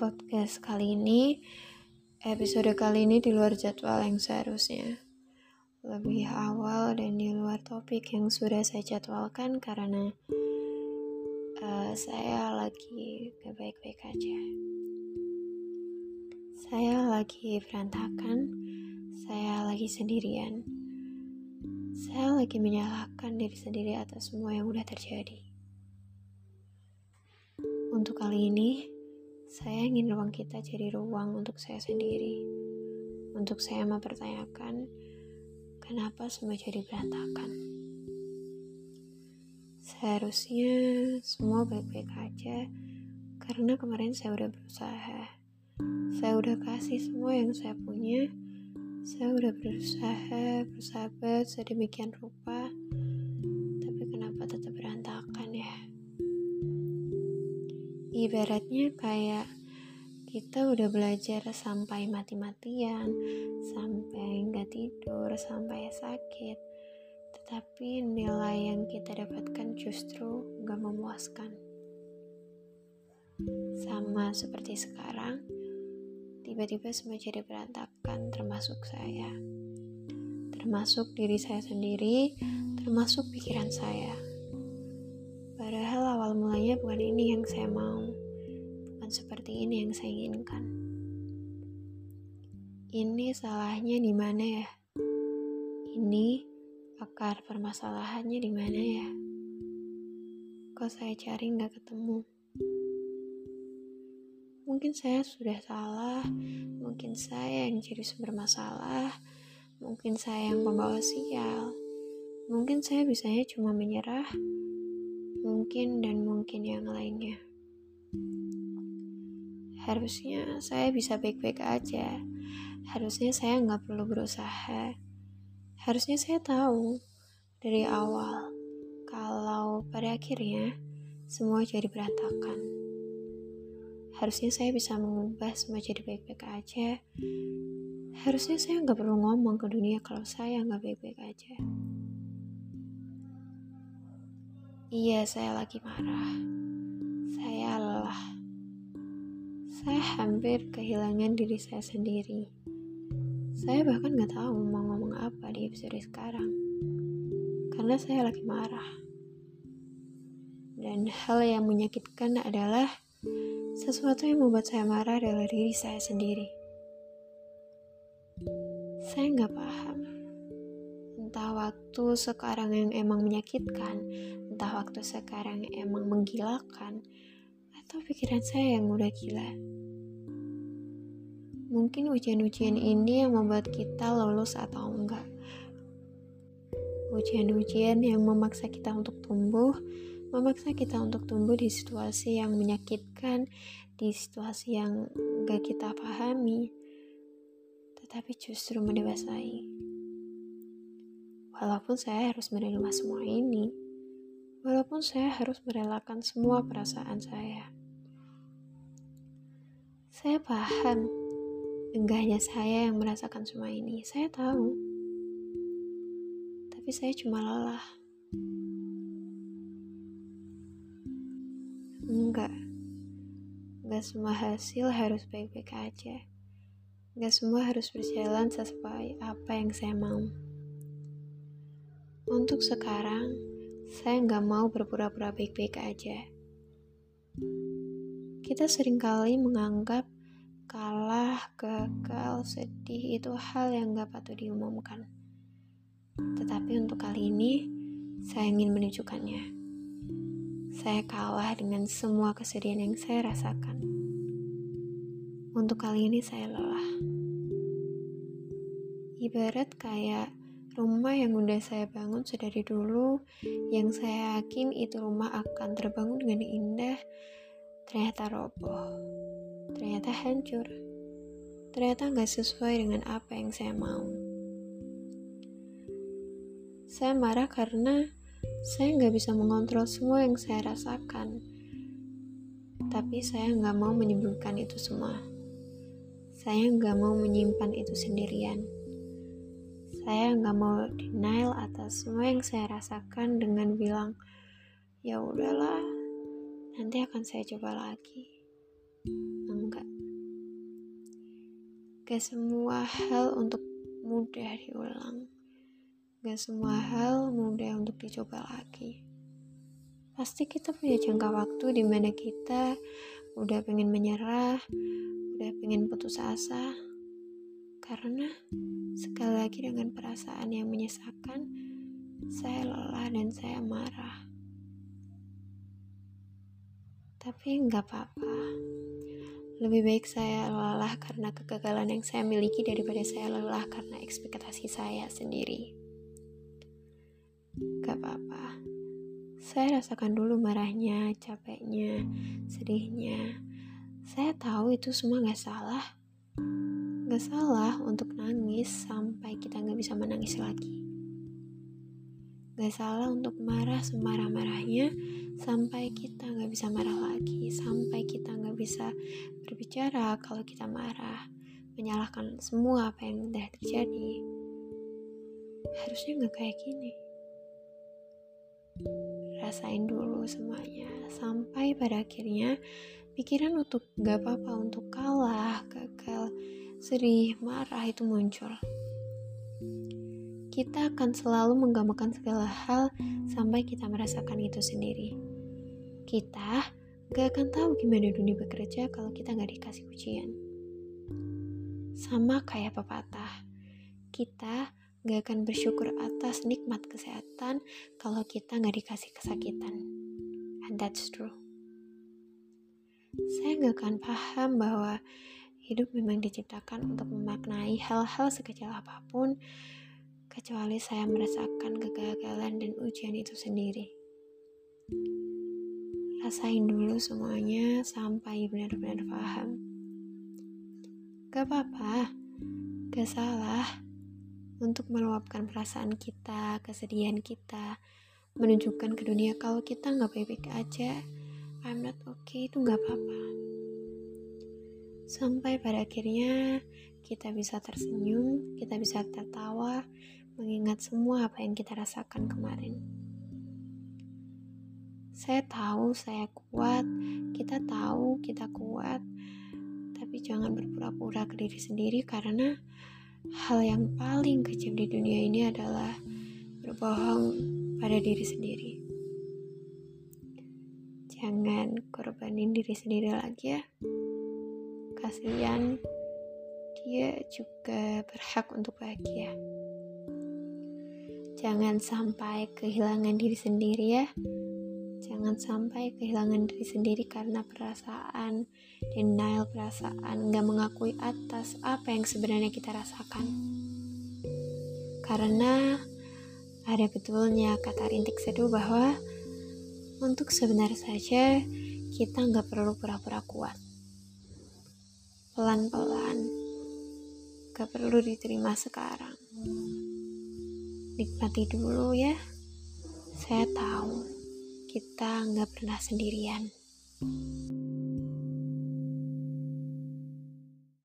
podcast kali ini, episode kali ini di luar jadwal yang seharusnya. Lebih awal dan di luar topik yang sudah saya jadwalkan karena uh, saya lagi gak baik-baik aja. Saya lagi berantakan, saya lagi sendirian. Saya lagi menyalahkan diri sendiri atas semua yang udah terjadi. Untuk kali ini, saya ingin ruang kita jadi ruang untuk saya sendiri. Untuk saya mempertanyakan kenapa semua jadi berantakan. Seharusnya semua baik-baik aja karena kemarin saya udah berusaha. Saya udah kasih semua yang saya punya. Saya udah berusaha, bersahabat sedemikian rupa. Ibaratnya kayak kita udah belajar sampai mati-matian, sampai nggak tidur, sampai sakit, tetapi nilai yang kita dapatkan justru nggak memuaskan. Sama seperti sekarang, tiba-tiba semua jadi berantakan, termasuk saya, termasuk diri saya sendiri, termasuk pikiran saya. Padahal awal mulanya bukan ini yang saya mau, ini yang saya inginkan. Ini salahnya di mana ya? Ini akar permasalahannya di mana ya? Kok saya cari nggak ketemu? Mungkin saya sudah salah, mungkin saya yang jadi sumber masalah, mungkin saya yang pembawa sial, mungkin saya bisanya cuma menyerah, mungkin dan mungkin yang lainnya. Harusnya saya bisa baik-baik aja. Harusnya saya nggak perlu berusaha. Harusnya saya tahu dari awal kalau pada akhirnya semua jadi berantakan. Harusnya saya bisa mengubah semua jadi baik-baik aja. Harusnya saya nggak perlu ngomong ke dunia kalau saya nggak baik-baik aja. Iya, saya lagi marah. Saya lelah. Saya hampir kehilangan diri saya sendiri. Saya bahkan gak tahu mau ngomong apa di episode sekarang. Karena saya lagi marah. Dan hal yang menyakitkan adalah sesuatu yang membuat saya marah adalah diri saya sendiri. Saya nggak paham. Entah waktu sekarang yang emang menyakitkan, entah waktu sekarang emang menggilakan atau pikiran saya yang udah gila. Mungkin ujian-ujian ini yang membuat kita lulus atau enggak. Ujian-ujian yang memaksa kita untuk tumbuh, memaksa kita untuk tumbuh di situasi yang menyakitkan, di situasi yang gak kita pahami, tetapi justru mendewasai. Walaupun saya harus menerima semua ini, walaupun saya harus merelakan semua perasaan saya. Saya paham, enggak hanya saya yang merasakan semua ini, saya tahu. Tapi saya cuma lelah. Enggak, enggak semua hasil harus baik-baik aja. Enggak semua harus berjalan sesuai apa yang saya mau. Untuk sekarang, saya nggak mau berpura-pura baik-baik aja. Kita sering kali menganggap kalah, gagal, sedih itu hal yang nggak patut diumumkan. Tetapi untuk kali ini, saya ingin menunjukkannya. Saya kalah dengan semua kesedihan yang saya rasakan. Untuk kali ini saya lelah. Ibarat kayak Rumah yang udah saya bangun sedari dulu, yang saya yakin itu rumah akan terbangun dengan indah, ternyata roboh, ternyata hancur, ternyata nggak sesuai dengan apa yang saya mau. Saya marah karena saya nggak bisa mengontrol semua yang saya rasakan, tapi saya nggak mau menyembunyikan itu semua. Saya nggak mau menyimpan itu sendirian. Saya nggak mau denial atas semua yang saya rasakan dengan bilang, ya udahlah, nanti akan saya coba lagi. Enggak. Gak semua hal untuk mudah diulang. Gak semua hal mudah untuk dicoba lagi. Pasti kita punya jangka waktu di mana kita udah pengen menyerah, udah pengen putus asa. Karena sekali lagi dengan perasaan yang menyesakan, saya lelah dan saya marah. Tapi nggak apa-apa. Lebih baik saya lelah karena kegagalan yang saya miliki daripada saya lelah karena ekspektasi saya sendiri. Gak apa-apa. Saya rasakan dulu marahnya, capeknya, sedihnya. Saya tahu itu semua gak salah. Gak salah untuk nangis sampai kita gak bisa menangis lagi. Gak salah untuk marah semarah-marahnya sampai kita gak bisa marah lagi. Sampai kita gak bisa berbicara kalau kita marah. Menyalahkan semua apa yang udah terjadi. Harusnya gak kayak gini rasain dulu semuanya sampai pada akhirnya pikiran untuk gak apa-apa untuk kalah, gagal, sedih, marah itu muncul. Kita akan selalu menggambarkan segala hal sampai kita merasakan itu sendiri. Kita gak akan tahu gimana dunia bekerja kalau kita gak dikasih ujian. Sama kayak pepatah, kita gak akan bersyukur atas nikmat kesehatan kalau kita gak dikasih kesakitan. And that's true. Saya gak akan paham bahwa hidup memang diciptakan untuk memaknai hal-hal sekecil apa pun, kecuali saya merasakan kegagalan dan ujian itu sendiri. Rasain dulu semuanya sampai benar-benar paham. Gak apa-apa, gak salah untuk meluapkan perasaan kita, kesedihan kita, menunjukkan ke dunia kalau kita nggak baik-baik aja, I'm not okay itu nggak apa-apa. Sampai pada akhirnya kita bisa tersenyum, kita bisa tertawa, mengingat semua apa yang kita rasakan kemarin. Saya tahu saya kuat, kita tahu kita kuat, tapi jangan berpura-pura ke diri sendiri karena hal yang paling kejam di dunia ini adalah berbohong pada diri sendiri. Jangan korbanin diri sendiri lagi ya. Kasihan dia juga berhak untuk bahagia. Jangan sampai kehilangan diri sendiri ya. Jangan sampai kehilangan diri sendiri karena perasaan, denial perasaan, gak mengakui atas apa yang sebenarnya kita rasakan. Karena ada betulnya kata rintik seduh bahwa untuk sebenarnya saja kita nggak perlu pura-pura kuat. Pelan-pelan, gak perlu diterima sekarang. Nikmati dulu ya. Saya tahu kita nggak pernah sendirian.